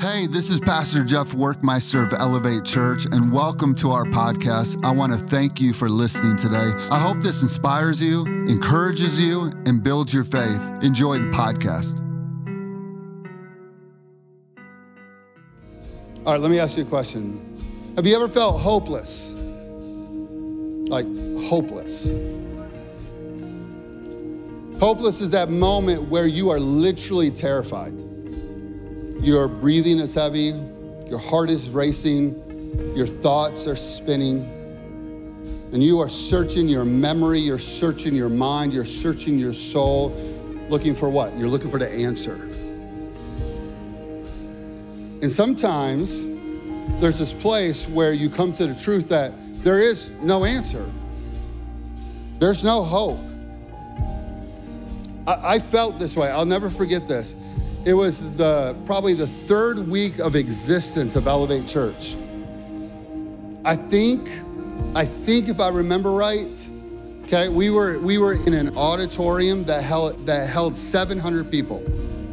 Hey, this is Pastor Jeff Workmeister of Elevate Church, and welcome to our podcast. I want to thank you for listening today. I hope this inspires you, encourages you, and builds your faith. Enjoy the podcast. All right, let me ask you a question. Have you ever felt hopeless? Like hopeless. Hopeless is that moment where you are literally terrified. Your breathing is heavy, your heart is racing, your thoughts are spinning, and you are searching your memory, you're searching your mind, you're searching your soul, looking for what? You're looking for the answer. And sometimes there's this place where you come to the truth that there is no answer, there's no hope. I, I felt this way. I'll never forget this. It was the probably the third week of existence of Elevate Church. I think, I think if I remember right, okay, we were we were in an auditorium that held that held 700 people,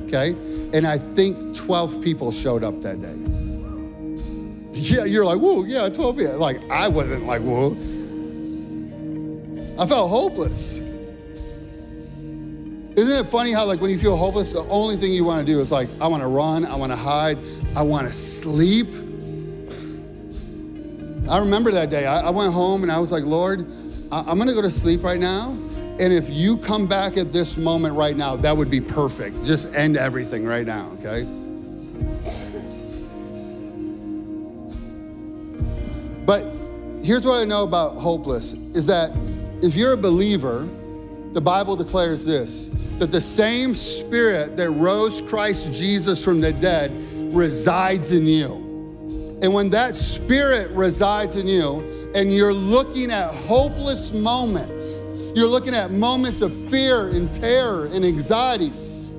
okay, and I think 12 people showed up that day. Yeah, you're like, whoa, yeah, 12 people. Like I wasn't like, whoa. I felt hopeless. Isn't it funny how, like, when you feel hopeless, the only thing you want to do is, like, I want to run, I want to hide, I want to sleep. I remember that day. I, I went home and I was like, Lord, I, I'm going to go to sleep right now. And if you come back at this moment right now, that would be perfect. Just end everything right now, okay? But here's what I know about hopeless is that if you're a believer, the Bible declares this that the same spirit that rose Christ Jesus from the dead resides in you. And when that spirit resides in you, and you're looking at hopeless moments, you're looking at moments of fear and terror and anxiety,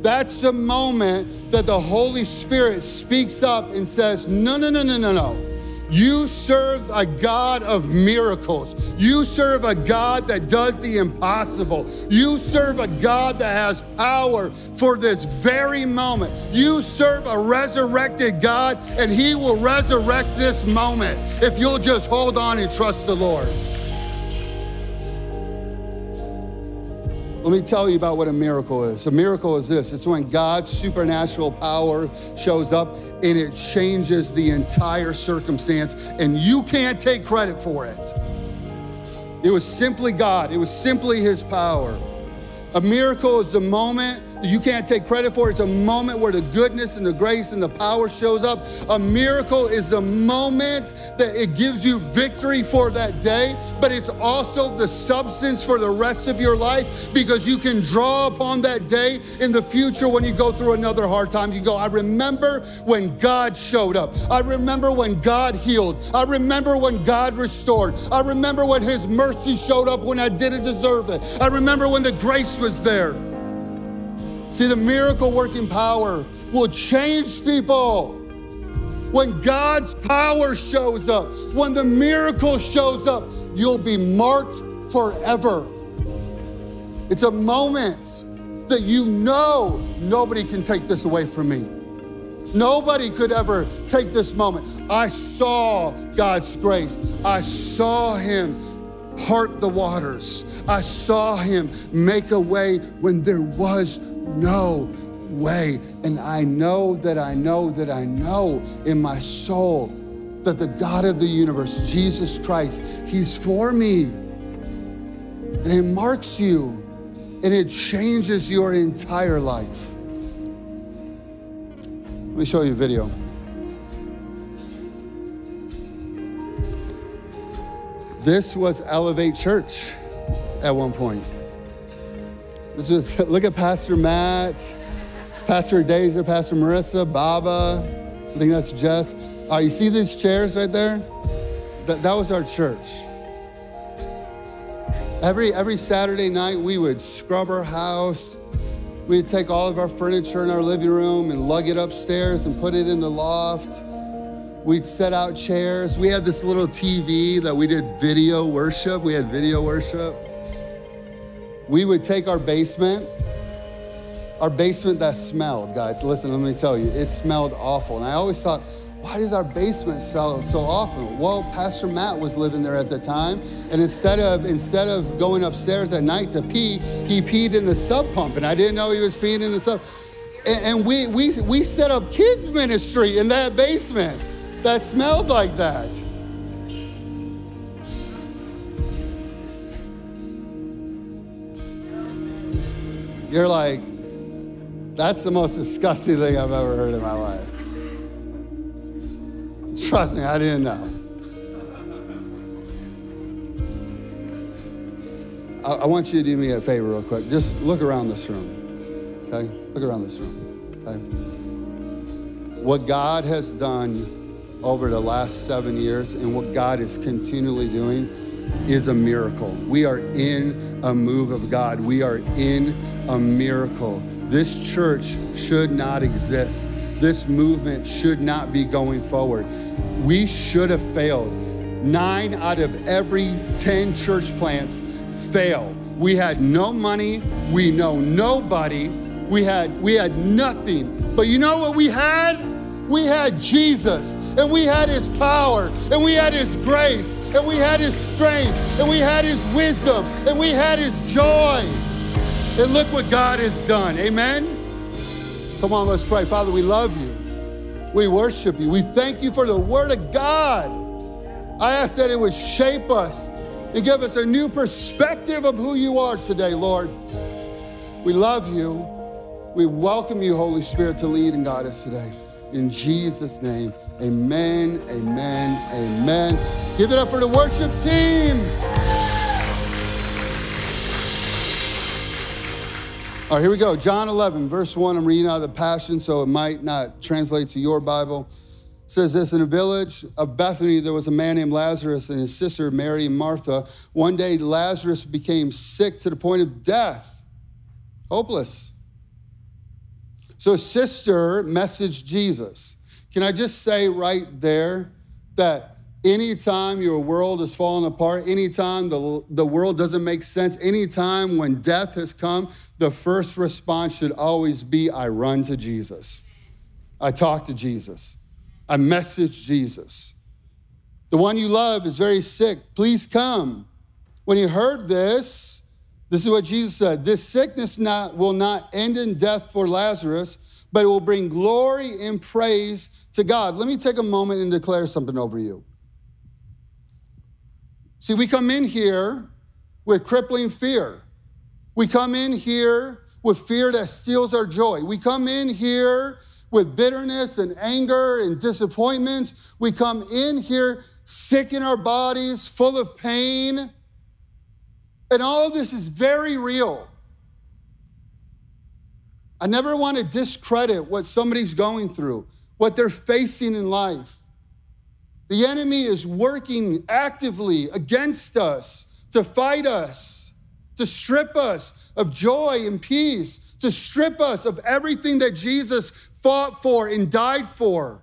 that's the moment that the Holy Spirit speaks up and says, No, no, no, no, no, no. You serve a God of miracles. You serve a God that does the impossible. You serve a God that has power for this very moment. You serve a resurrected God, and He will resurrect this moment if you'll just hold on and trust the Lord. Let me tell you about what a miracle is. A miracle is this it's when God's supernatural power shows up and it changes the entire circumstance, and you can't take credit for it. It was simply God, it was simply His power. A miracle is the moment you can't take credit for. It's a moment where the goodness and the grace and the power shows up. A miracle is the moment that it gives you victory for that day, but it's also the substance for the rest of your life because you can draw upon that day in the future when you go through another hard time. You go, I remember when God showed up. I remember when God healed. I remember when God restored. I remember when His mercy showed up when I didn't deserve it. I remember when the grace was there. See, the miracle working power will change people. When God's power shows up, when the miracle shows up, you'll be marked forever. It's a moment that you know nobody can take this away from me. Nobody could ever take this moment. I saw God's grace. I saw Him part the waters. I saw Him make a way when there was no way. And I know that I know that I know in my soul that the God of the universe, Jesus Christ, He's for me. And it marks you and it changes your entire life. Let me show you a video. This was Elevate Church at one point. This was, look at Pastor Matt, Pastor Deja, Pastor Marissa, Baba. I think that's Jess. All right, you see these chairs right there? That, that was our church. Every, every Saturday night, we would scrub our house. We'd take all of our furniture in our living room and lug it upstairs and put it in the loft. We'd set out chairs. We had this little TV that we did video worship. We had video worship we would take our basement our basement that smelled, guys. Listen, let me tell you, it smelled awful. And I always thought, why does our basement smell so often? Well, Pastor Matt was living there at the time, and instead of instead of going upstairs at night to pee, he peed in the sump pump, and I didn't know he was peeing in the sub. And, and we we we set up kids ministry in that basement that smelled like that. You're like, that's the most disgusting thing I've ever heard in my life. Trust me, I didn't know. I, I want you to do me a favor, real quick. Just look around this room, okay? Look around this room, okay? What God has done over the last seven years and what God is continually doing is a miracle. We are in a move of God, we are in a miracle. This church should not exist. This movement should not be going forward. We should have failed. Nine out of every 10 church plants fail. We had no money, we know nobody, we had we had nothing. But you know what we had? We had Jesus, and we had his power, and we had his grace, and we had his strength, and we had his wisdom, and we had his joy. And look what God has done. Amen. Come on, let's pray. Father, we love you. We worship you. We thank you for the word of God. I ask that it would shape us and give us a new perspective of who you are today, Lord. We love you. We welcome you, Holy Spirit, to lead and guide us today. In Jesus' name, amen, amen, amen. Give it up for the worship team. All right, here we go. John 11, verse 1. I'm reading out of the Passion, so it might not translate to your Bible. It says this In a village of Bethany, there was a man named Lazarus and his sister, Mary and Martha. One day, Lazarus became sick to the point of death, hopeless. So sister messaged Jesus. Can I just say right there that anytime your world is falling apart, anytime the, the world doesn't make sense, anytime when death has come, the first response should always be I run to Jesus. I talk to Jesus. I message Jesus. The one you love is very sick. Please come. When he heard this, this is what Jesus said This sickness not, will not end in death for Lazarus, but it will bring glory and praise to God. Let me take a moment and declare something over you. See, we come in here with crippling fear. We come in here with fear that steals our joy. We come in here with bitterness and anger and disappointments. We come in here sick in our bodies, full of pain. And all of this is very real. I never want to discredit what somebody's going through, what they're facing in life. The enemy is working actively against us to fight us to strip us of joy and peace, to strip us of everything that Jesus fought for and died for.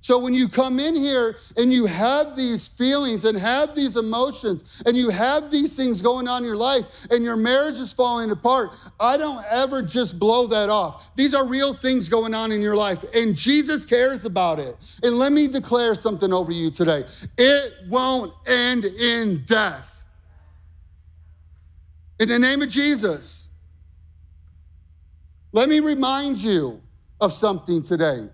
So when you come in here and you have these feelings and have these emotions and you have these things going on in your life and your marriage is falling apart, I don't ever just blow that off. These are real things going on in your life and Jesus cares about it. And let me declare something over you today. It won't end in death. In the name of Jesus. Let me remind you of something today.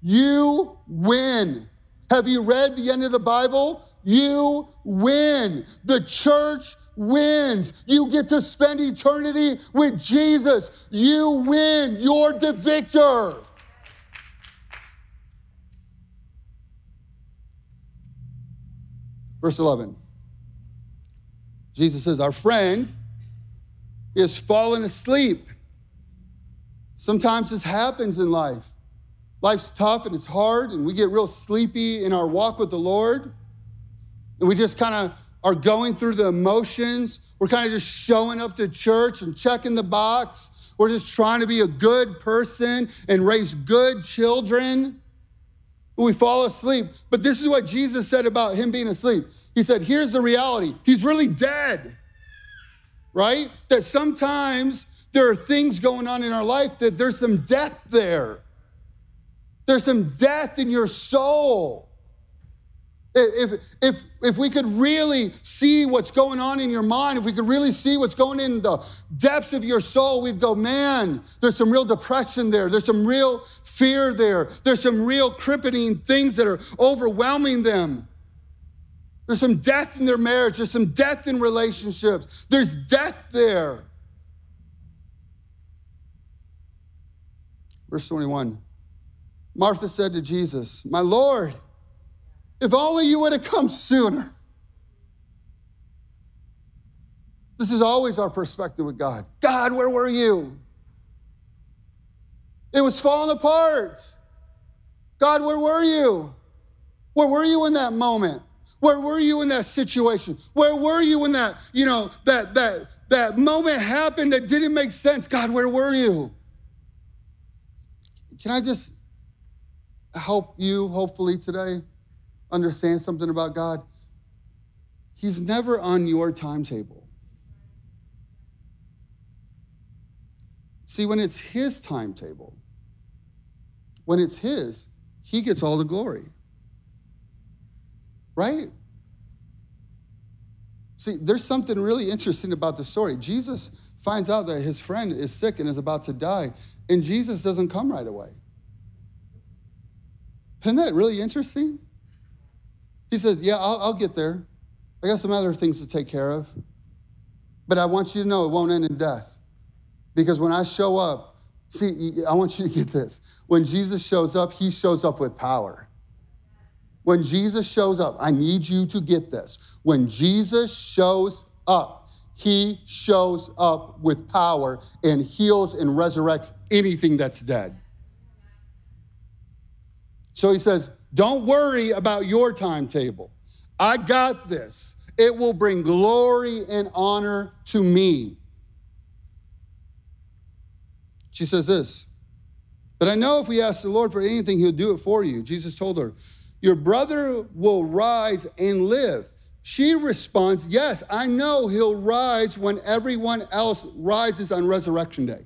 You win. Have you read the end of the Bible? You win. The church wins. You get to spend eternity with Jesus. You win. You're the victor. Verse 11. Jesus says, Our friend is falling asleep. Sometimes this happens in life. Life's tough and it's hard, and we get real sleepy in our walk with the Lord. And we just kind of are going through the emotions. We're kind of just showing up to church and checking the box. We're just trying to be a good person and raise good children. We fall asleep. But this is what Jesus said about him being asleep. He said, Here's the reality He's really dead right? That sometimes there are things going on in our life that there's some death there. There's some death in your soul. If, if, if we could really see what's going on in your mind, if we could really see what's going in the depths of your soul, we'd go, man, there's some real depression there. There's some real fear there. There's some real crippling things that are overwhelming them. There's some death in their marriage. There's some death in relationships. There's death there. Verse 21 Martha said to Jesus, My Lord, if only you would have come sooner. This is always our perspective with God. God, where were you? It was falling apart. God, where were you? Where were you in that moment? Where were you in that situation? Where were you when that, you know, that that that moment happened that didn't make sense? God, where were you? Can I just help you, hopefully, today understand something about God? He's never on your timetable. See, when it's His timetable, when it's His, He gets all the glory. Right? See, there's something really interesting about the story. Jesus finds out that his friend is sick and is about to die, and Jesus doesn't come right away. Isn't that really interesting? He said, Yeah, I'll, I'll get there. I got some other things to take care of. But I want you to know it won't end in death. Because when I show up, see, I want you to get this. When Jesus shows up, he shows up with power. When Jesus shows up, I need you to get this. When Jesus shows up, he shows up with power and heals and resurrects anything that's dead. So he says, Don't worry about your timetable. I got this. It will bring glory and honor to me. She says this, but I know if we ask the Lord for anything, he'll do it for you. Jesus told her, Your brother will rise and live. She responds, Yes, I know he'll rise when everyone else rises on resurrection day.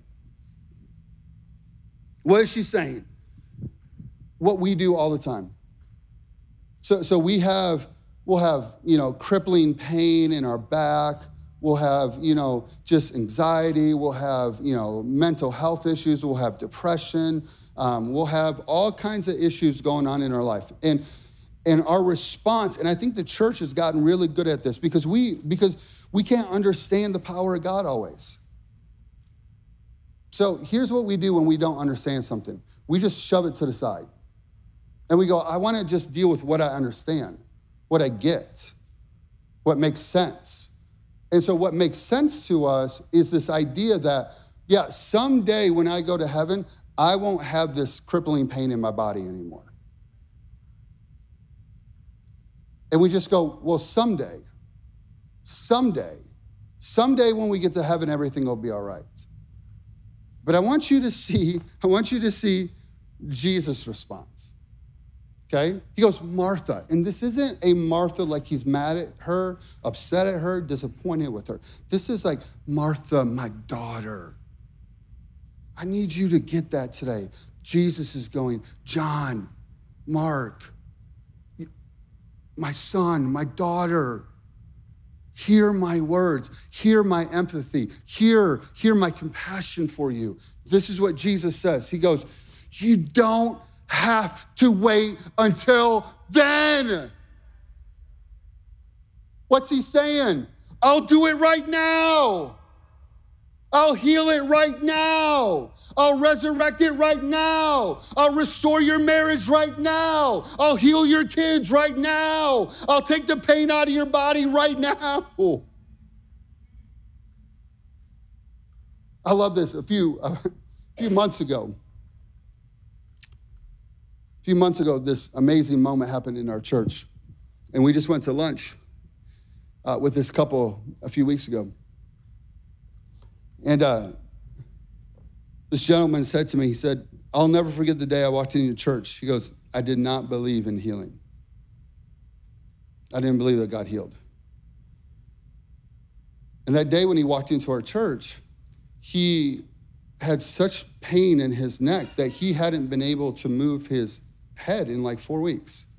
What is she saying? what we do all the time. So, so we have, we'll have, you know, crippling pain in our back. We'll have, you know, just anxiety. We'll have, you know, mental health issues. We'll have depression. Um, we'll have all kinds of issues going on in our life. And, and our response, and I think the church has gotten really good at this because we, because we can't understand the power of God always. So here's what we do when we don't understand something we just shove it to the side. And we go, I want to just deal with what I understand, what I get, what makes sense. And so, what makes sense to us is this idea that, yeah, someday when I go to heaven, I won't have this crippling pain in my body anymore. And we just go, well, someday, someday, someday when we get to heaven, everything will be all right. But I want you to see, I want you to see Jesus' response. Okay? He goes, Martha. And this isn't a Martha like he's mad at her, upset at her, disappointed with her. This is like, Martha, my daughter. I need you to get that today. Jesus is going, John, Mark, my son, my daughter, hear my words, hear my empathy, hear, hear my compassion for you. This is what Jesus says. He goes, You don't have to wait until then. What's he saying? I'll do it right now. I'll heal it right now. I'll resurrect it right now. I'll restore your marriage right now. I'll heal your kids right now. I'll take the pain out of your body right now. I love this. A few, a few months ago, a few months ago, this amazing moment happened in our church, and we just went to lunch uh, with this couple a few weeks ago. And uh, this gentleman said to me, he said, I'll never forget the day I walked into church. He goes, I did not believe in healing. I didn't believe that God healed. And that day when he walked into our church, he had such pain in his neck that he hadn't been able to move his head in like four weeks.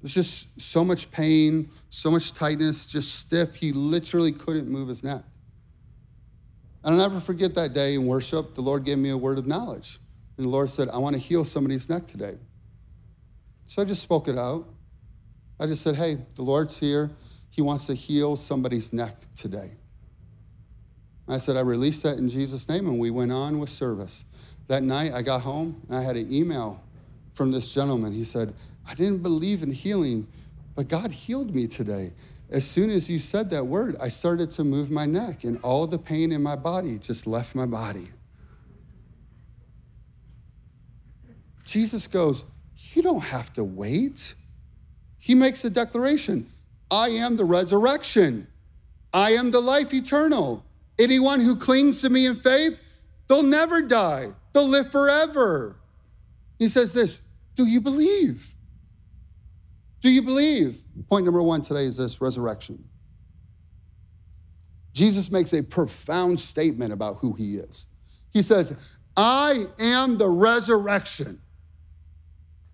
There's just so much pain, so much tightness, just stiff. He literally couldn't move his neck. And I'll never forget that day in worship. The Lord gave me a word of knowledge. And the Lord said, I want to heal somebody's neck today. So I just spoke it out. I just said, hey, the Lord's here. He wants to heal somebody's neck today. I said, I released that in Jesus' name, and we went on with service. That night, I got home and I had an email from this gentleman. He said, I didn't believe in healing, but God healed me today. As soon as you said that word, I started to move my neck, and all the pain in my body just left my body. Jesus goes, You don't have to wait. He makes a declaration I am the resurrection, I am the life eternal. Anyone who clings to me in faith, they'll never die, they'll live forever. He says this Do you believe? Do you believe? Point number one today is this resurrection. Jesus makes a profound statement about who he is. He says, I am the resurrection.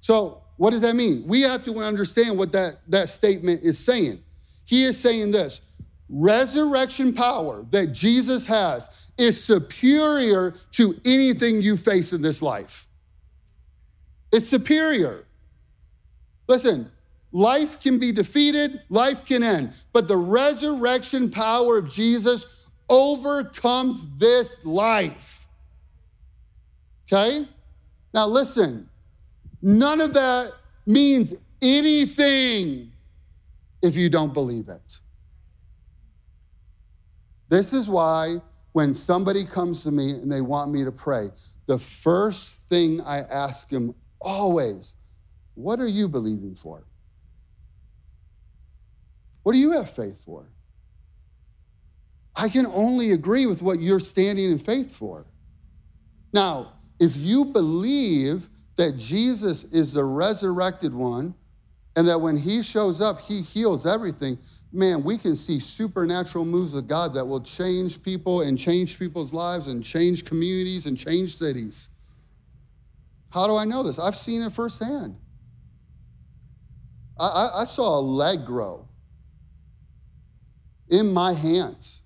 So, what does that mean? We have to understand what that, that statement is saying. He is saying this resurrection power that Jesus has is superior to anything you face in this life. It's superior. Listen, life can be defeated, life can end, but the resurrection power of Jesus overcomes this life. Okay? Now, listen, none of that means anything if you don't believe it. This is why when somebody comes to me and they want me to pray, the first thing I ask them always, what are you believing for? What do you have faith for? I can only agree with what you're standing in faith for. Now, if you believe that Jesus is the resurrected one and that when he shows up, he heals everything, man, we can see supernatural moves of God that will change people and change people's lives and change communities and change cities. How do I know this? I've seen it firsthand. I, I, I saw a leg grow in my hands.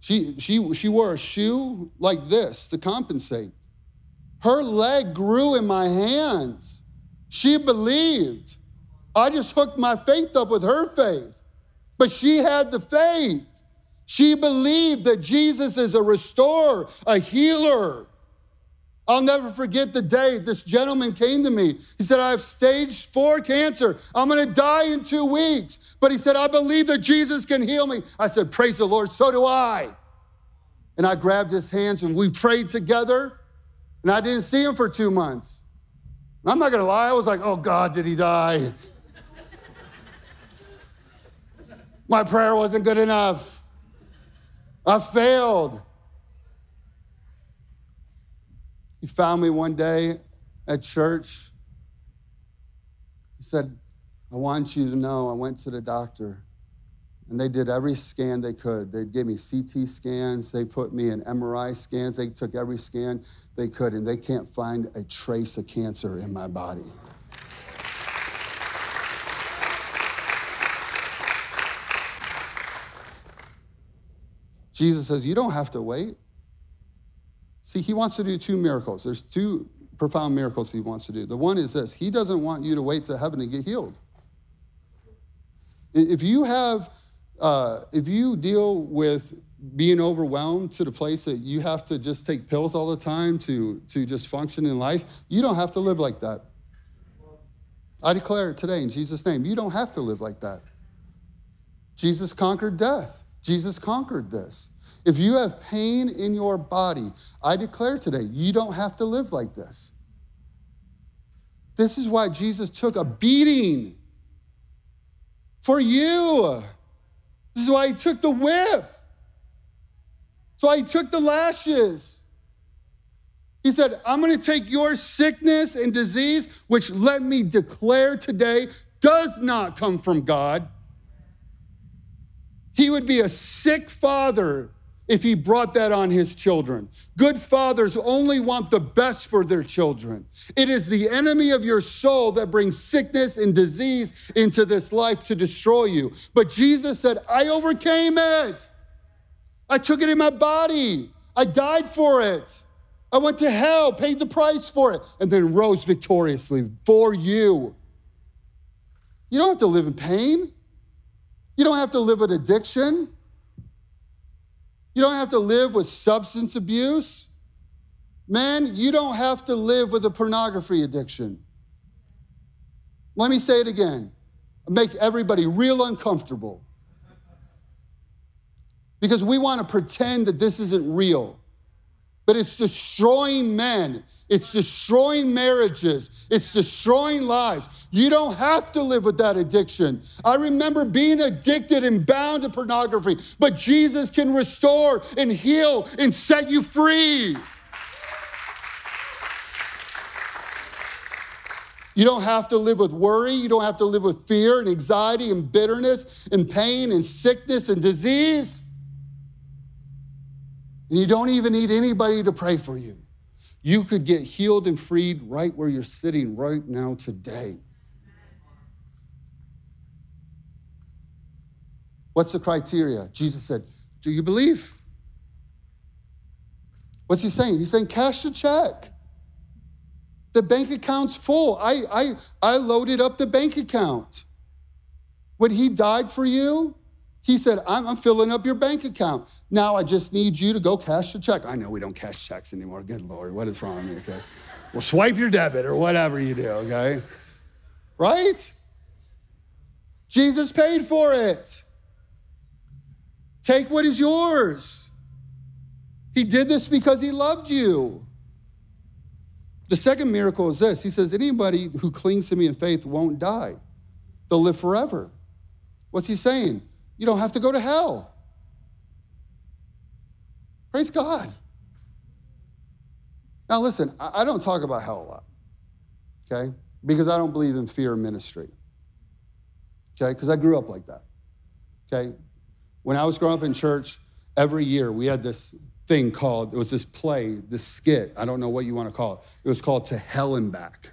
She, she, she wore a shoe like this to compensate. Her leg grew in my hands. She believed. I just hooked my faith up with her faith. But she had the faith. She believed that Jesus is a restorer, a healer. I'll never forget the day this gentleman came to me. He said, I have stage four cancer. I'm going to die in two weeks. But he said, I believe that Jesus can heal me. I said, Praise the Lord, so do I. And I grabbed his hands and we prayed together. And I didn't see him for two months. I'm not going to lie, I was like, Oh God, did he die? My prayer wasn't good enough. I failed. He found me one day at church. He said, I want you to know I went to the doctor and they did every scan they could. They gave me CT scans, they put me in MRI scans, they took every scan they could, and they can't find a trace of cancer in my body. Jesus says, You don't have to wait. See, he wants to do two miracles. There's two profound miracles he wants to do. The one is this He doesn't want you to wait to heaven to get healed. If you have, uh, if you deal with being overwhelmed to the place that you have to just take pills all the time to, to just function in life, you don't have to live like that. I declare it today in Jesus' name. You don't have to live like that. Jesus conquered death. Jesus conquered this. If you have pain in your body, I declare today, you don't have to live like this. This is why Jesus took a beating for you. This is why he took the whip. So he took the lashes. He said, I'm going to take your sickness and disease, which let me declare today does not come from God. He would be a sick father if he brought that on his children. Good fathers only want the best for their children. It is the enemy of your soul that brings sickness and disease into this life to destroy you. But Jesus said, I overcame it. I took it in my body. I died for it. I went to hell, paid the price for it, and then rose victoriously for you. You don't have to live in pain. You don't have to live with addiction. You don't have to live with substance abuse. Man, you don't have to live with a pornography addiction. Let me say it again. Make everybody real uncomfortable. Because we want to pretend that this isn't real. But it's destroying men. It's destroying marriages. It's destroying lives. You don't have to live with that addiction. I remember being addicted and bound to pornography, but Jesus can restore and heal and set you free. You don't have to live with worry. You don't have to live with fear and anxiety and bitterness and pain and sickness and disease. And you don't even need anybody to pray for you. You could get healed and freed right where you're sitting right now today. What's the criteria? Jesus said, Do you believe? What's he saying? He's saying, Cash the check. The bank account's full. I, I, I loaded up the bank account. When he died for you, he said, I'm, I'm, filling up your bank account. Now I just need you to go cash the check. I know we don't cash checks anymore. Good Lord, what is wrong with me? Okay. Well, swipe your debit or whatever you do, okay? Right? Jesus paid for it. Take what is yours. He did this because he loved you. The second miracle is this He says, Anybody who clings to me in faith won't die, they'll live forever. What's he saying? You don't have to go to hell. Praise God. Now, listen, I don't talk about hell a lot, okay? Because I don't believe in fear ministry, okay? Because I grew up like that, okay? When I was growing up in church, every year we had this thing called, it was this play, this skit, I don't know what you want to call it. It was called To Hell and Back,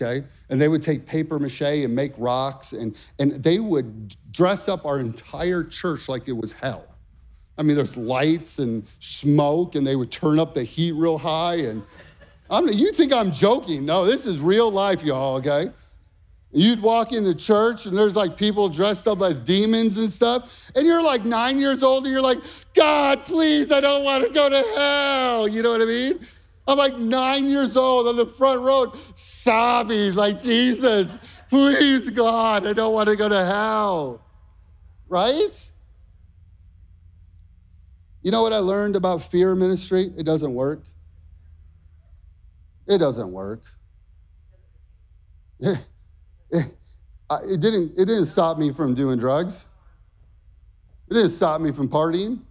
okay? And they would take paper mache and make rocks, and, and they would dress up our entire church like it was hell. I mean, there's lights and smoke, and they would turn up the heat real high. And I'm, you think I'm joking? No, this is real life, y'all, okay? You'd walk into church, and there's like people dressed up as demons and stuff, and you're like nine years old, and you're like, God, please, I don't want to go to hell. You know what I mean? I'm like nine years old on the front row, sobbing, like, Jesus, please, God, I don't want to go to hell. Right? You know what I learned about fear ministry? It doesn't work. It doesn't work. It, it, it, didn't, it didn't stop me from doing drugs. It didn't stop me from partying.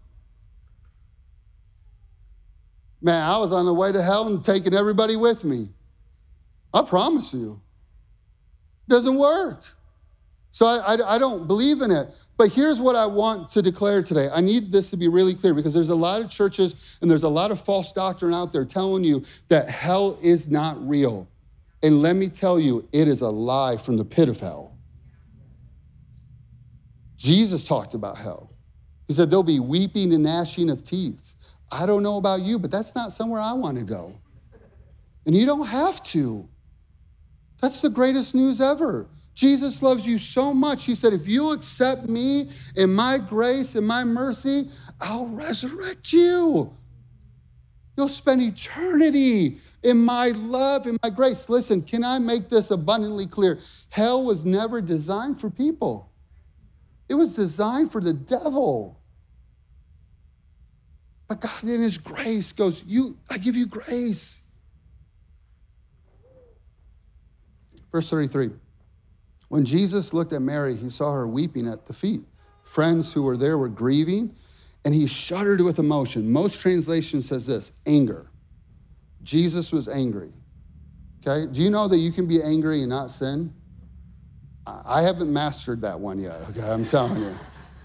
Man, I was on the way to hell and taking everybody with me. I promise you. It doesn't work. So I, I, I, don't believe in it. But here's what I want to declare today. I need this to be really clear because there's a lot of churches and there's a lot of false doctrine out there telling you that hell is not real. And let me tell you, it is a lie from the pit of hell. Jesus talked about hell. He said, There'll be weeping and gnashing of teeth. I don't know about you, but that's not somewhere I want to go. And you don't have to. That's the greatest news ever. Jesus loves you so much. He said, If you accept me and my grace and my mercy, I'll resurrect you. You'll spend eternity in my love and my grace. Listen, can I make this abundantly clear? Hell was never designed for people, it was designed for the devil. But God, in His grace, goes, "You, I give you grace." Verse 33. When Jesus looked at Mary, he saw her weeping at the feet. Friends who were there were grieving, and he shuddered with emotion. Most translation says this anger. Jesus was angry. Okay? Do you know that you can be angry and not sin? I haven't mastered that one yet, okay? I'm telling you.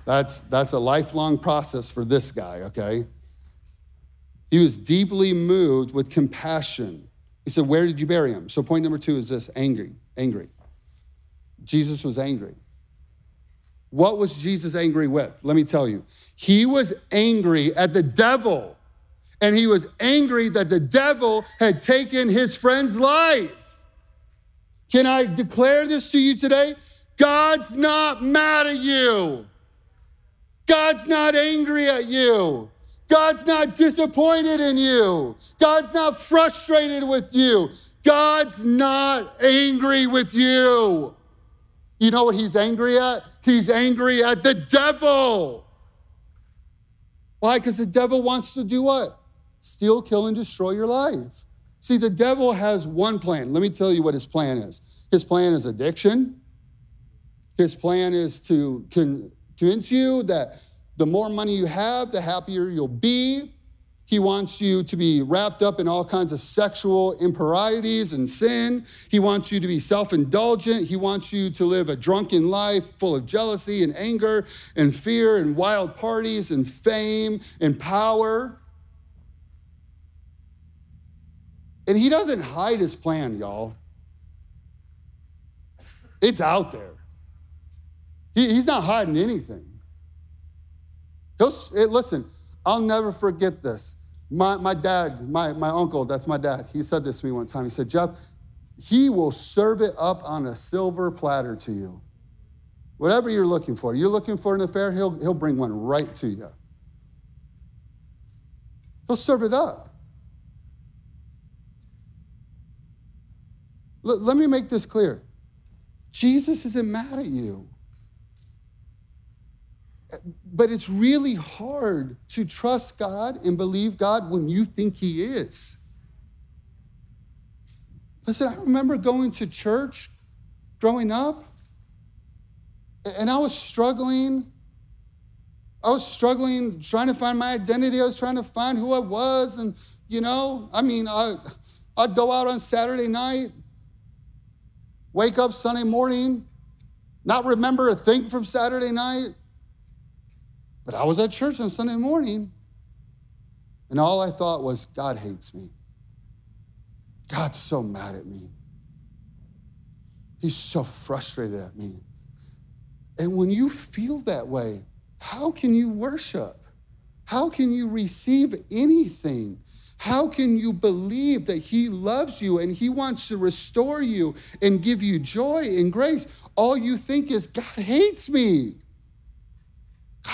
That's, that's a lifelong process for this guy, okay? He was deeply moved with compassion. He said, Where did you bury him? So, point number two is this angry, angry. Jesus was angry. What was Jesus angry with? Let me tell you. He was angry at the devil, and he was angry that the devil had taken his friend's life. Can I declare this to you today? God's not mad at you. God's not angry at you. God's not disappointed in you. God's not frustrated with you. God's not angry with you. You know what he's angry at? He's angry at the devil. Why? Because the devil wants to do what? Steal, kill, and destroy your life. See, the devil has one plan. Let me tell you what his plan is. His plan is addiction. His plan is to convince you that the more money you have, the happier you'll be. He wants you to be wrapped up in all kinds of sexual improprieties and sin. He wants you to be self indulgent. He wants you to live a drunken life full of jealousy and anger and fear and wild parties and fame and power. And he doesn't hide his plan, y'all. It's out there. He, he's not hiding anything. He'll, listen, I'll never forget this. My, my dad, my, my uncle, that's my dad, he said this to me one time. He said, Jeff, he will serve it up on a silver platter to you. Whatever you're looking for, you're looking for an affair, he'll, he'll bring one right to you. He'll serve it up. L- let me make this clear Jesus isn't mad at you. But it's really hard to trust God and believe God when you think He is. Listen, I remember going to church growing up, and I was struggling. I was struggling trying to find my identity. I was trying to find who I was. And, you know, I mean, I, I'd go out on Saturday night, wake up Sunday morning, not remember a thing from Saturday night. But I was at church on Sunday morning, and all I thought was, God hates me. God's so mad at me. He's so frustrated at me. And when you feel that way, how can you worship? How can you receive anything? How can you believe that He loves you and He wants to restore you and give you joy and grace? All you think is, God hates me.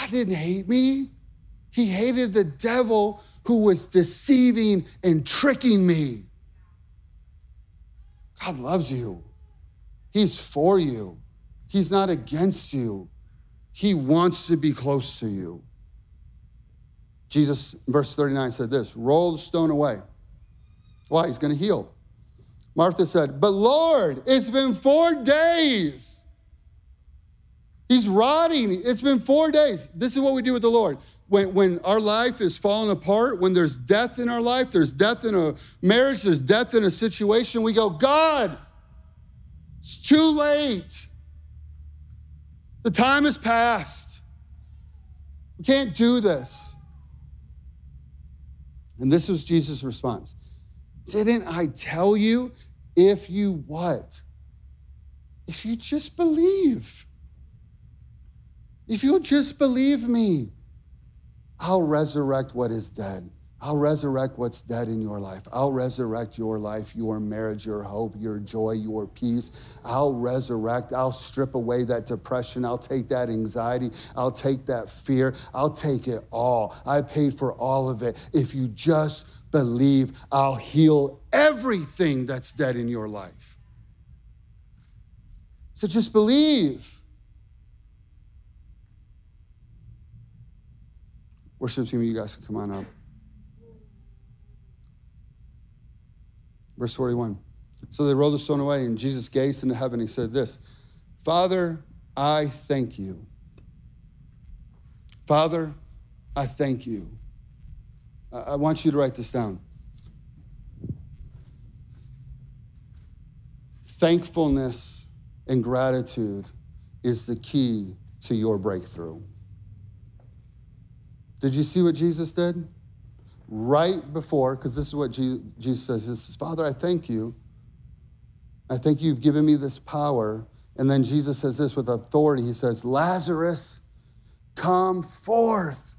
God didn't hate me. He hated the devil who was deceiving and tricking me. God loves you. He's for you. He's not against you. He wants to be close to you. Jesus, verse 39, said this roll the stone away. Why? He's going to heal. Martha said, But Lord, it's been four days. He's rotting. It's been four days. This is what we do with the Lord. When, when our life is falling apart, when there's death in our life, there's death in a marriage, there's death in a situation, we go, God, it's too late. The time has passed. We can't do this. And this was Jesus' response. Didn't I tell you if you what? If you just believe. If you'll just believe me, I'll resurrect what is dead. I'll resurrect what's dead in your life. I'll resurrect your life, your marriage, your hope, your joy, your peace. I'll resurrect. I'll strip away that depression. I'll take that anxiety. I'll take that fear. I'll take it all. I paid for all of it. If you just believe, I'll heal everything that's dead in your life. So just believe. Worship team, you guys can come on up. Verse 41. So they rolled the stone away, and Jesus gazed into heaven. He said, This Father, I thank you. Father, I thank you. I want you to write this down. Thankfulness and gratitude is the key to your breakthrough. Did you see what Jesus did? Right before, because this is what Jesus says, He says, Father, I thank you. I think you've given me this power. And then Jesus says this with authority. He says, Lazarus, come forth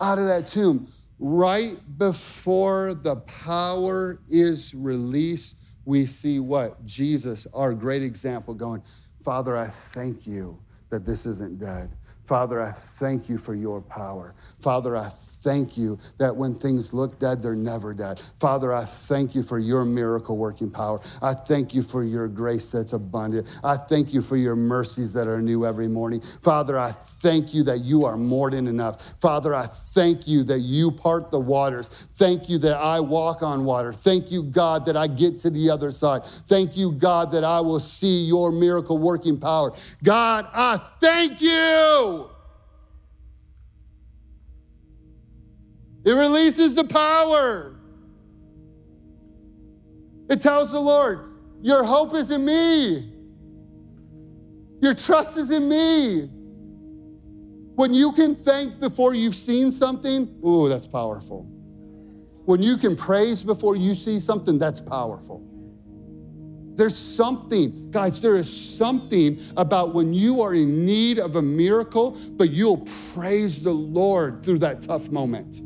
out of that tomb. Right before the power is released, we see what? Jesus, our great example, going, Father, I thank you that this isn't dead. Father, I thank you for your power. Father, I thank you that when things look dead, they're never dead. Father, I thank you for your miracle working power. I thank you for your grace that's abundant. I thank you for your mercies that are new every morning. Father, I thank you that you are more than enough. Father, I thank you that you part the waters. Thank you that I walk on water. Thank you, God, that I get to the other side. Thank you, God, that I will see your miracle working power. God, I thank you. It releases the power. It tells the Lord, Your hope is in me. Your trust is in me. When you can thank before you've seen something, ooh, that's powerful. When you can praise before you see something, that's powerful. There's something, guys, there is something about when you are in need of a miracle, but you'll praise the Lord through that tough moment.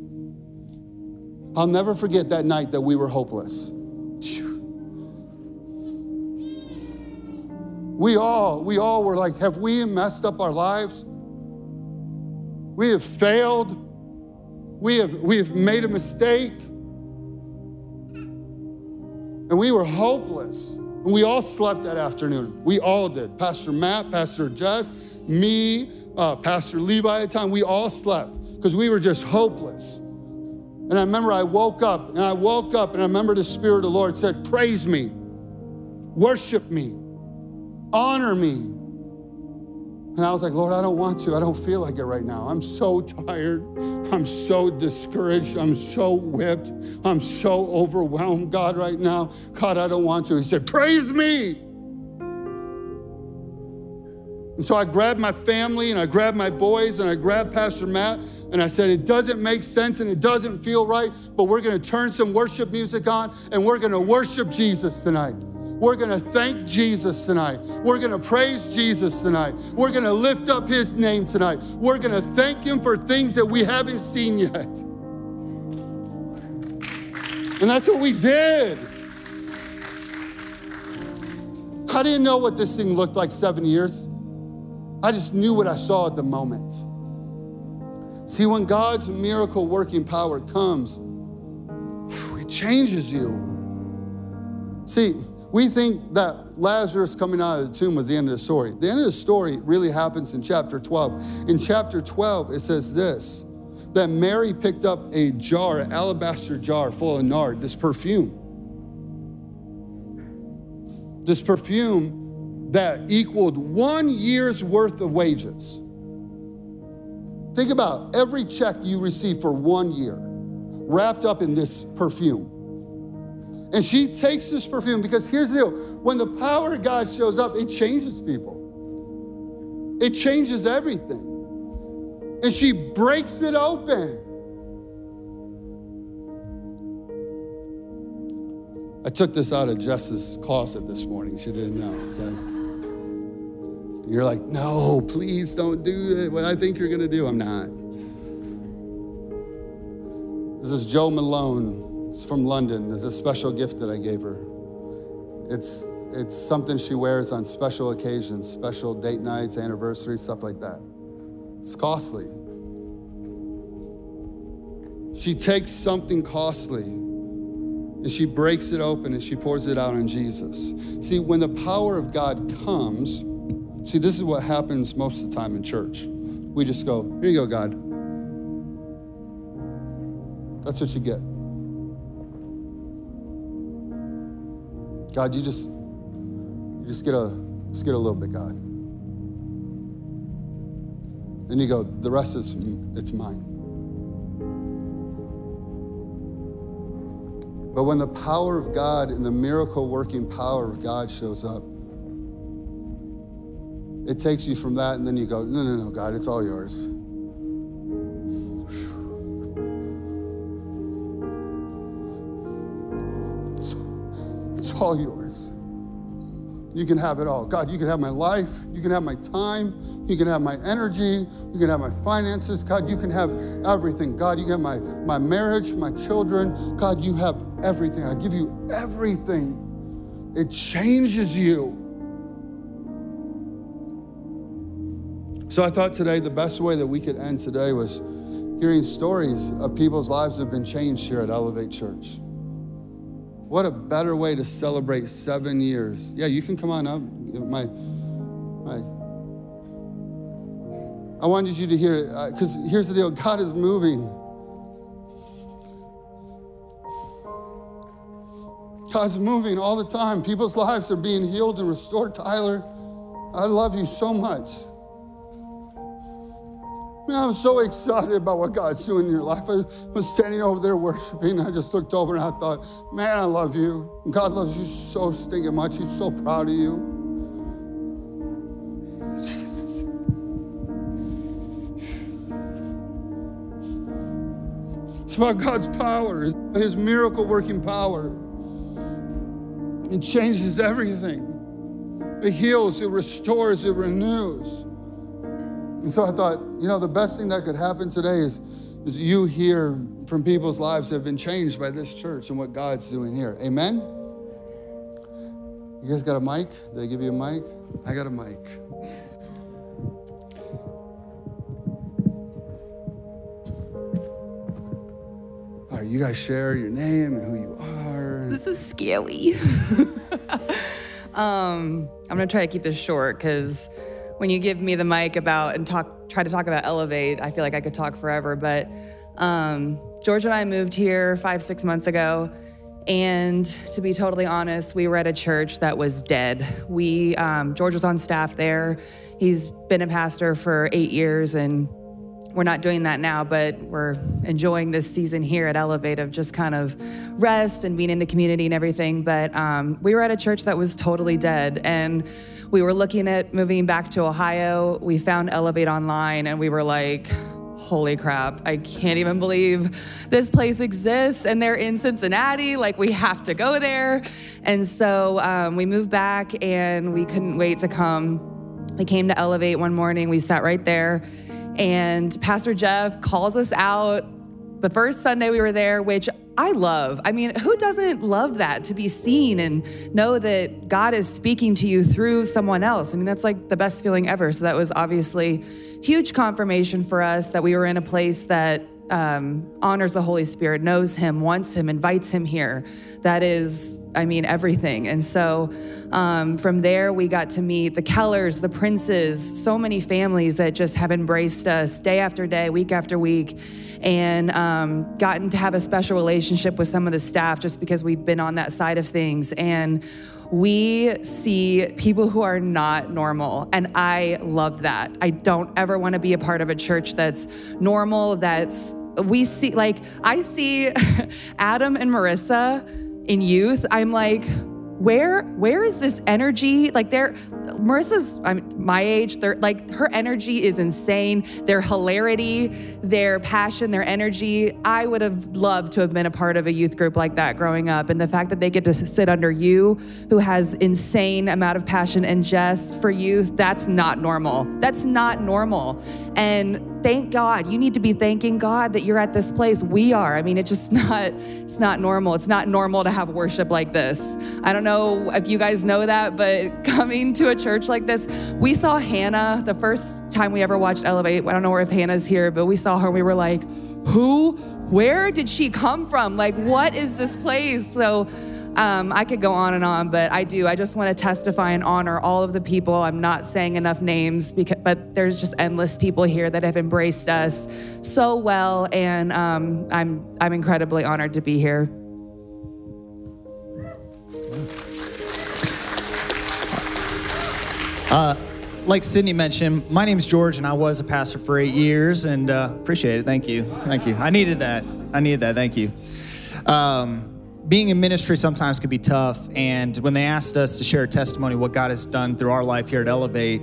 I'll never forget that night that we were hopeless. We all, we all were like, have we messed up our lives? We have failed. We have, we have made a mistake. And we were hopeless. And we all slept that afternoon. We all did. Pastor Matt, Pastor Jess, me, uh, Pastor Levi at the time, we all slept because we were just hopeless. And I remember I woke up and I woke up and I remember the Spirit of the Lord said, Praise me, worship me, honor me. And I was like, Lord, I don't want to. I don't feel like it right now. I'm so tired. I'm so discouraged. I'm so whipped. I'm so overwhelmed, God, right now. God, I don't want to. He said, Praise me. And so I grabbed my family and I grabbed my boys and I grabbed Pastor Matt and I said, it doesn't make sense and it doesn't feel right, but we're gonna turn some worship music on and we're gonna worship Jesus tonight. We're gonna thank Jesus tonight. We're gonna praise Jesus tonight. We're gonna lift up his name tonight. We're gonna thank him for things that we haven't seen yet. And that's what we did. I didn't know what this thing looked like seven years. I just knew what I saw at the moment. See, when God's miracle working power comes, it changes you. See, we think that Lazarus coming out of the tomb was the end of the story. The end of the story really happens in chapter 12. In chapter 12, it says this that Mary picked up a jar, an alabaster jar full of nard, this perfume. This perfume that equaled one year's worth of wages. Think about every check you receive for one year wrapped up in this perfume. And she takes this perfume because here's the deal when the power of God shows up, it changes people, it changes everything. And she breaks it open. I took this out of Jess's closet this morning. She didn't know, okay? You're like, no, please don't do it. What I think you're going to do, I'm not. This is Jo Malone. It's from London. It's a special gift that I gave her. It's, it's something she wears on special occasions, special date nights, anniversaries, stuff like that. It's costly. She takes something costly and she breaks it open and she pours it out on Jesus. See, when the power of God comes, See, this is what happens most of the time in church. We just go, here you go, God. That's what you get. God, you just you just get a just get a little bit, God. Then you go, the rest is it's mine. But when the power of God and the miracle working power of God shows up, it takes you from that, and then you go, no, no, no, God, it's all yours. It's, it's all yours. You can have it all. God, you can have my life. You can have my time. You can have my energy. You can have my finances. God, you can have everything. God, you can have my, my marriage, my children. God, you have everything. I give you everything. It changes you. So I thought today the best way that we could end today was hearing stories of people's lives that have been changed here at Elevate Church. What a better way to celebrate seven years. Yeah, you can come on up. My, my. I wanted you to hear it because uh, here's the deal God is moving. God's moving all the time. People's lives are being healed and restored. Tyler, I love you so much. Man, I'm so excited about what God's doing in your life. I was standing over there worshiping. I just looked over and I thought, man, I love you. God loves you so stinking much. He's so proud of you. Jesus. It's about God's power, His miracle working power. It changes everything. It heals, it restores, it renews. And so I thought, you know, the best thing that could happen today is, is you hear from people's lives have been changed by this church and what God's doing here. Amen? You guys got a mic? Did I give you a mic? I got a mic. All right, you guys share your name and who you are. This is scary. um, I'm gonna try to keep this short because when you give me the mic about and talk, try to talk about Elevate, I feel like I could talk forever. But um, George and I moved here five, six months ago. And to be totally honest, we were at a church that was dead. We, um, George was on staff there. He's been a pastor for eight years, and we're not doing that now, but we're enjoying this season here at Elevate of just kind of rest and being in the community and everything. But um, we were at a church that was totally dead. And we were looking at moving back to Ohio. We found Elevate online and we were like, holy crap, I can't even believe this place exists and they're in Cincinnati. Like, we have to go there. And so um, we moved back and we couldn't wait to come. We came to Elevate one morning, we sat right there, and Pastor Jeff calls us out the first Sunday we were there, which I love. I mean, who doesn't love that to be seen and know that God is speaking to you through someone else? I mean, that's like the best feeling ever. So that was obviously huge confirmation for us that we were in a place that um, honors the Holy Spirit, knows Him, wants Him, invites Him here. That is, I mean, everything. And so um, from there, we got to meet the Kellers, the Princes, so many families that just have embraced us day after day, week after week and um, gotten to have a special relationship with some of the staff just because we've been on that side of things. And we see people who are not normal. And I love that. I don't ever want to be a part of a church that's normal, that's, we see, like, I see Adam and Marissa in youth. I'm like, where where is this energy like they're marissa's I'm, my age they're like her energy is insane their hilarity their passion their energy i would have loved to have been a part of a youth group like that growing up and the fact that they get to sit under you who has insane amount of passion and jest for youth that's not normal that's not normal and thank God. You need to be thanking God that you're at this place. We are. I mean, it's just not, it's not normal. It's not normal to have worship like this. I don't know if you guys know that, but coming to a church like this, we saw Hannah the first time we ever watched Elevate. I don't know if Hannah's here, but we saw her. We were like, who? Where did she come from? Like, what is this place? So um, I could go on and on, but I do. I just want to testify and honor all of the people. I'm not saying enough names, because, but there's just endless people here that have embraced us so well, and um, I'm I'm incredibly honored to be here. Uh, like Sydney mentioned, my name is George, and I was a pastor for eight years, and uh, appreciate it. Thank you, thank you. I needed that. I needed that. Thank you. Um, being in ministry sometimes can be tough. And when they asked us to share a testimony, what God has done through our life here at Elevate,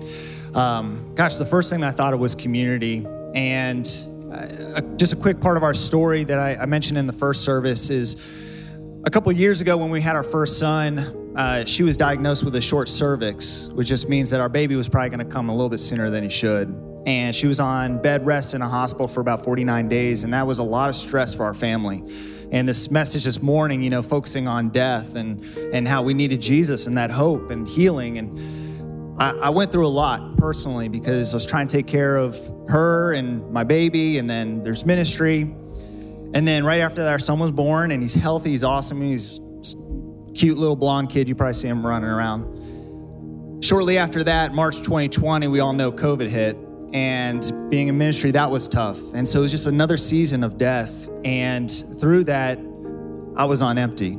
um, gosh, the first thing I thought of was community. And uh, just a quick part of our story that I, I mentioned in the first service is a couple years ago when we had our first son, uh, she was diagnosed with a short cervix, which just means that our baby was probably going to come a little bit sooner than he should. And she was on bed rest in a hospital for about 49 days, and that was a lot of stress for our family. And this message this morning, you know, focusing on death and and how we needed Jesus and that hope and healing. And I, I went through a lot personally because I was trying to take care of her and my baby, and then there's ministry. And then right after that, our son was born, and he's healthy, he's awesome, he's cute little blonde kid. You probably see him running around. Shortly after that, March 2020, we all know COVID hit. And being in ministry, that was tough. And so it was just another season of death. And through that, I was on empty.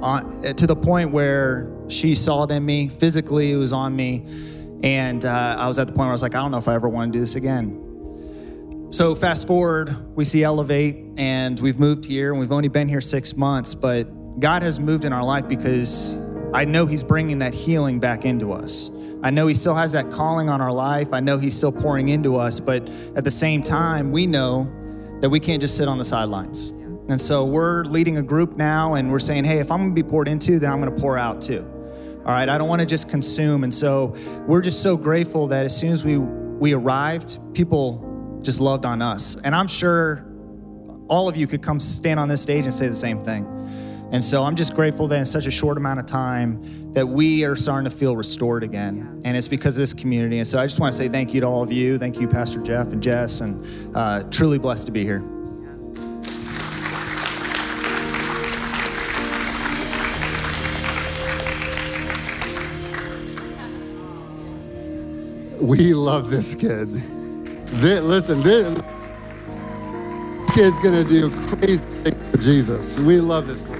On, to the point where she saw it in me, physically, it was on me. And uh, I was at the point where I was like, I don't know if I ever want to do this again. So fast forward, we see Elevate, and we've moved here, and we've only been here six months, but God has moved in our life because I know He's bringing that healing back into us. I know He still has that calling on our life. I know He's still pouring into us, but at the same time, we know that we can't just sit on the sidelines. And so we're leading a group now, and we're saying, hey, if I'm gonna be poured into, then I'm gonna pour out too. All right, I don't wanna just consume. And so we're just so grateful that as soon as we, we arrived, people just loved on us. And I'm sure all of you could come stand on this stage and say the same thing. And so I'm just grateful that in such a short amount of time that we are starting to feel restored again. And it's because of this community. And so I just want to say thank you to all of you. Thank you, Pastor Jeff and Jess, and uh, truly blessed to be here. We love this kid. This, listen, this kid's gonna do crazy things for Jesus. We love this boy.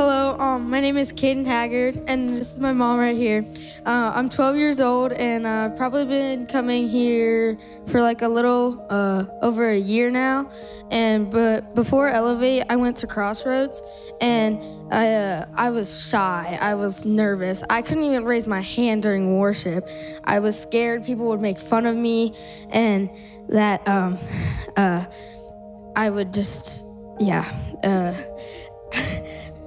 Hello, um, my name is Caden Haggard, and this is my mom right here. Uh, I'm 12 years old, and I've probably been coming here for like a little uh, over a year now. And but before Elevate, I went to Crossroads, and I uh, I was shy. I was nervous. I couldn't even raise my hand during worship. I was scared people would make fun of me, and that um, uh, I would just yeah.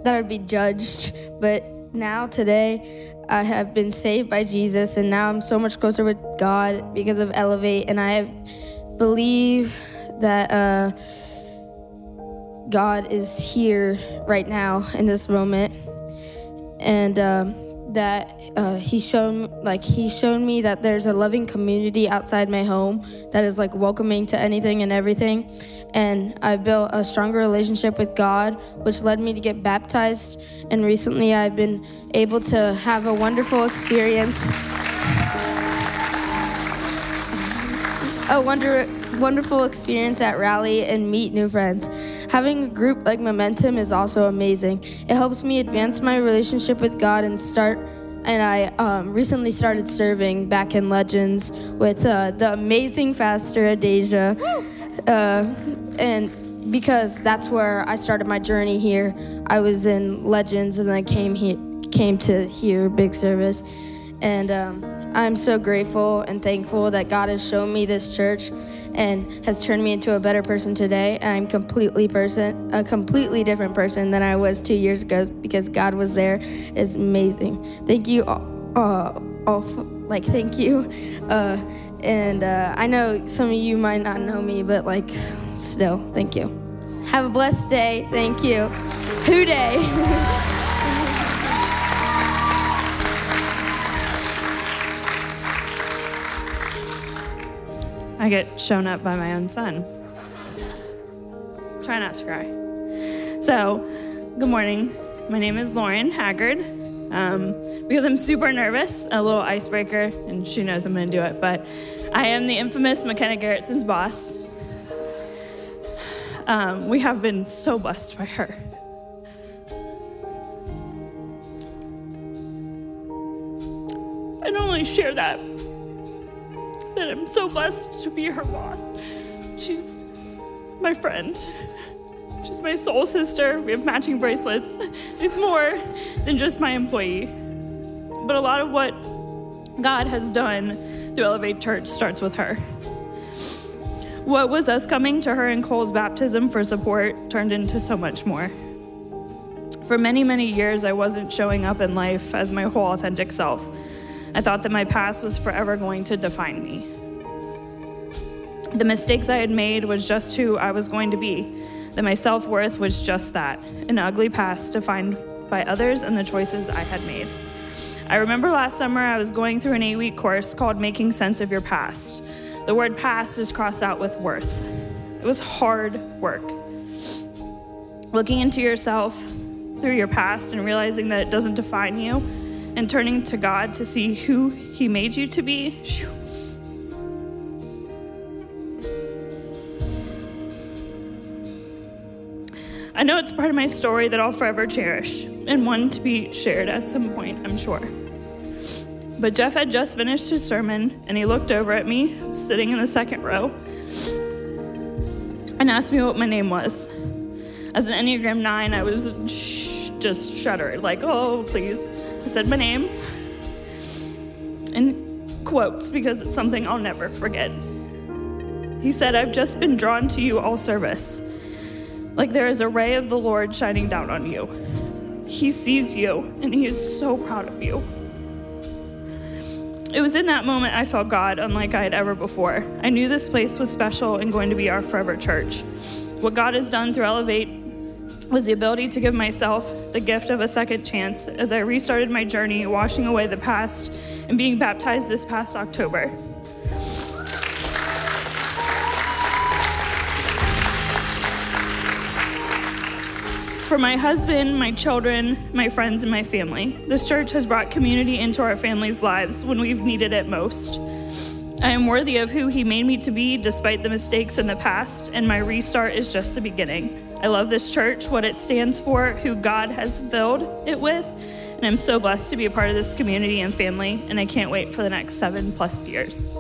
That I'd be judged. But now, today, I have been saved by Jesus, and now I'm so much closer with God because of Elevate. And I believe that uh, God is here right now in this moment, and um, that uh, He's shown like He's shown me that there's a loving community outside my home that is like welcoming to anything and everything and I built a stronger relationship with God, which led me to get baptized. And recently, I've been able to have a wonderful experience. A wonder, wonderful experience at Rally and meet new friends. Having a group like Momentum is also amazing. It helps me advance my relationship with God and start and I um, recently started serving back in Legends with uh, the amazing Pastor Adasia. Uh, and because that's where I started my journey here. I was in Legends and then I came here, came to here, big service, and um, I'm so grateful and thankful that God has shown me this church and has turned me into a better person today. I'm completely person, a completely different person than I was two years ago because God was there. It's amazing. Thank you all, all like thank you. Uh, and uh, I know some of you might not know me, but like still, thank you. Have a blessed day. Thank you. Who day? I get shown up by my own son. Try not to cry. So, good morning. My name is Lauren Haggard. Um, because I'm super nervous, a little icebreaker, and she knows I'm going to do it, but I am the infamous McKenna Garrettson's boss. Um, we have been so blessed by her. I only share that, that I'm so blessed to be her boss. She's my friend. She's my soul sister. We have matching bracelets. She's more than just my employee. But a lot of what God has done through Elevate Church starts with her. What was us coming to her in Cole's baptism for support turned into so much more. For many, many years, I wasn't showing up in life as my whole authentic self. I thought that my past was forever going to define me. The mistakes I had made was just who I was going to be, that my self worth was just that an ugly past defined by others and the choices I had made. I remember last summer I was going through an eight week course called Making Sense of Your Past. The word past is crossed out with worth. It was hard work. Looking into yourself through your past and realizing that it doesn't define you, and turning to God to see who He made you to be. I know it's part of my story that I'll forever cherish and one to be shared at some point, I'm sure. But Jeff had just finished his sermon and he looked over at me, sitting in the second row, and asked me what my name was. As an Enneagram 9, I was just shuddered, like, oh, please. I said my name in quotes because it's something I'll never forget. He said, I've just been drawn to you all service, like there is a ray of the Lord shining down on you. He sees you and he is so proud of you. It was in that moment I felt God unlike I had ever before. I knew this place was special and going to be our forever church. What God has done through Elevate was the ability to give myself the gift of a second chance as I restarted my journey, washing away the past and being baptized this past October. For my husband, my children, my friends, and my family, this church has brought community into our family's lives when we've needed it most. I am worthy of who He made me to be despite the mistakes in the past, and my restart is just the beginning. I love this church, what it stands for, who God has filled it with, and I'm so blessed to be a part of this community and family, and I can't wait for the next seven plus years.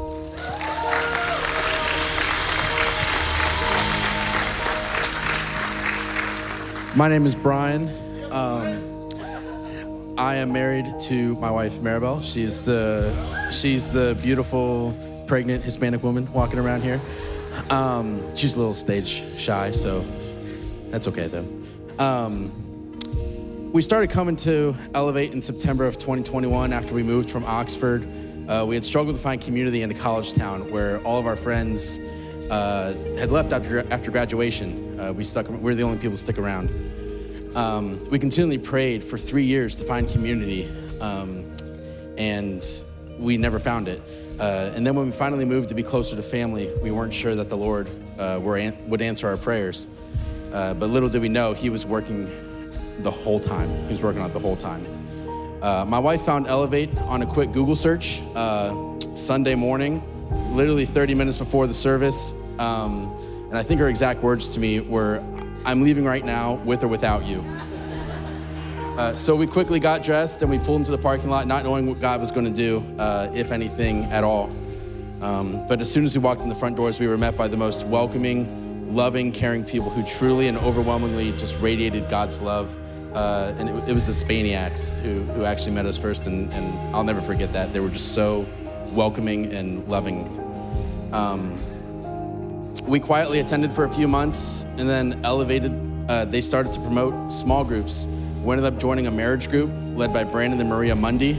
My name is Brian. Um, I am married to my wife Maribel. She's the she's the beautiful pregnant Hispanic woman walking around here. Um, she's a little stage shy, so that's okay though. Um, we started coming to Elevate in September of 2021 after we moved from Oxford. Uh, we had struggled to find community in a college town where all of our friends uh, had left after, after graduation. Uh, we stuck. We we're the only people to stick around. Um, we continually prayed for three years to find community, um, and we never found it. Uh, and then when we finally moved to be closer to family, we weren't sure that the Lord uh, an- would answer our prayers. Uh, but little did we know, He was working the whole time. He was working on it the whole time. Uh, my wife found Elevate on a quick Google search uh, Sunday morning, literally 30 minutes before the service. Um, and I think her exact words to me were, I'm leaving right now with or without you. Uh, so we quickly got dressed and we pulled into the parking lot, not knowing what God was going to do, uh, if anything at all. Um, but as soon as we walked in the front doors, we were met by the most welcoming, loving, caring people who truly and overwhelmingly just radiated God's love. Uh, and it, it, was the Spaniacs who, who actually met us first, and, and, I'll never forget that. They were just so welcoming and loving. Um, we quietly attended for a few months and then elevated. Uh, they started to promote small groups. We ended up joining a marriage group led by Brandon and Maria Mundy.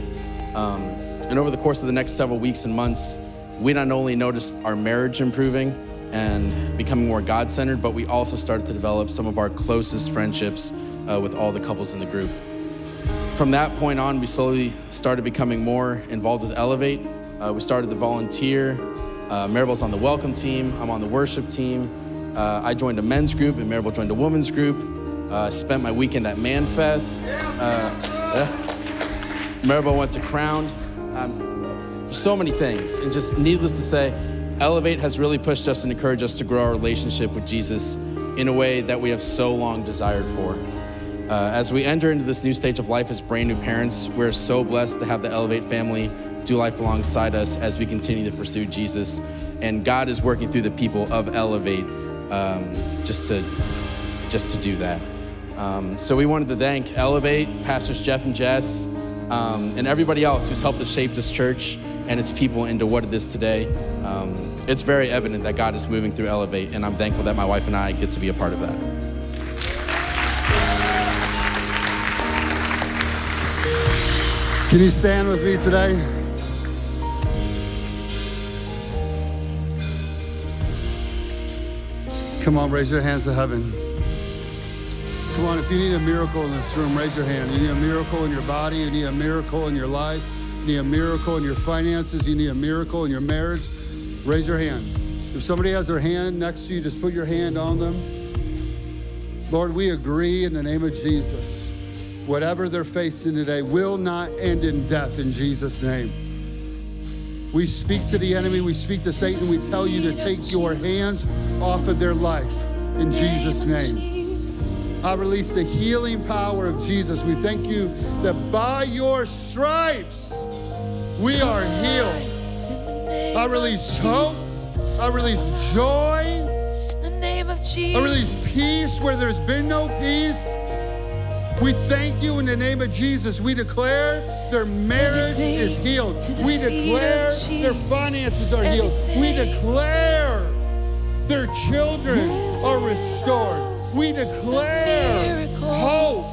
Um, and over the course of the next several weeks and months, we not only noticed our marriage improving and becoming more God centered, but we also started to develop some of our closest friendships uh, with all the couples in the group. From that point on, we slowly started becoming more involved with Elevate. Uh, we started to volunteer uh, Maribel's on the welcome team. I'm on the worship team. Uh, I joined a men's group, and Maribel joined a women's group. Uh, spent my weekend at ManFest. Uh. Maribel went to Crowned. Um, so many things. And just needless to say, Elevate has really pushed us and encouraged us to grow our relationship with Jesus in a way that we have so long desired for. Uh, as we enter into this new stage of life as brand new parents, we're so blessed to have the Elevate family do life alongside us as we continue to pursue Jesus. And God is working through the people of Elevate um, just to just to do that. Um, so we wanted to thank Elevate, Pastors Jeff and Jess, um, and everybody else who's helped to shape this church and its people into what it is today. Um, it's very evident that God is moving through Elevate, and I'm thankful that my wife and I get to be a part of that. Can you stand with me today? Come on, raise your hands to heaven. Come on, if you need a miracle in this room, raise your hand. You need a miracle in your body, you need a miracle in your life, you need a miracle in your finances, you need a miracle in your marriage, raise your hand. If somebody has their hand next to you, just put your hand on them. Lord, we agree in the name of Jesus. Whatever they're facing today will not end in death in Jesus' name. We speak to the enemy, we speak to Satan, we tell you to take your hands off of their life in Jesus' name. I release the healing power of Jesus. We thank you that by your stripes we are healed. I release hope. I release joy. the name of I release peace where there's been no peace. We thank you in the name of Jesus. We declare their marriage Everything is healed. We declare their finances are healed. We declare their children are restored. We declare hope,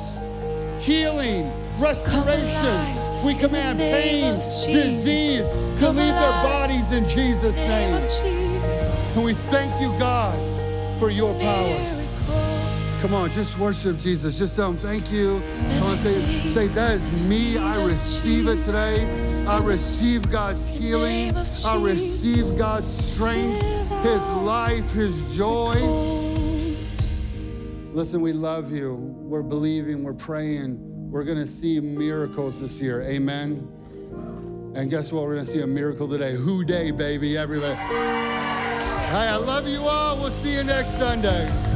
healing, restoration. We command pain, disease to Come leave their bodies in Jesus' name name. Jesus. And we thank you, God, for your power. Come on, just worship Jesus. Just tell him thank you. Come on, say, say that is me. I receive it today. I receive God's healing. I receive God's strength, His life, His joy. Listen, we love you. We're believing, we're praying. We're going to see miracles this year. Amen. And guess what? We're going to see a miracle today. Who day, baby, everybody. Hey, I love you all. We'll see you next Sunday.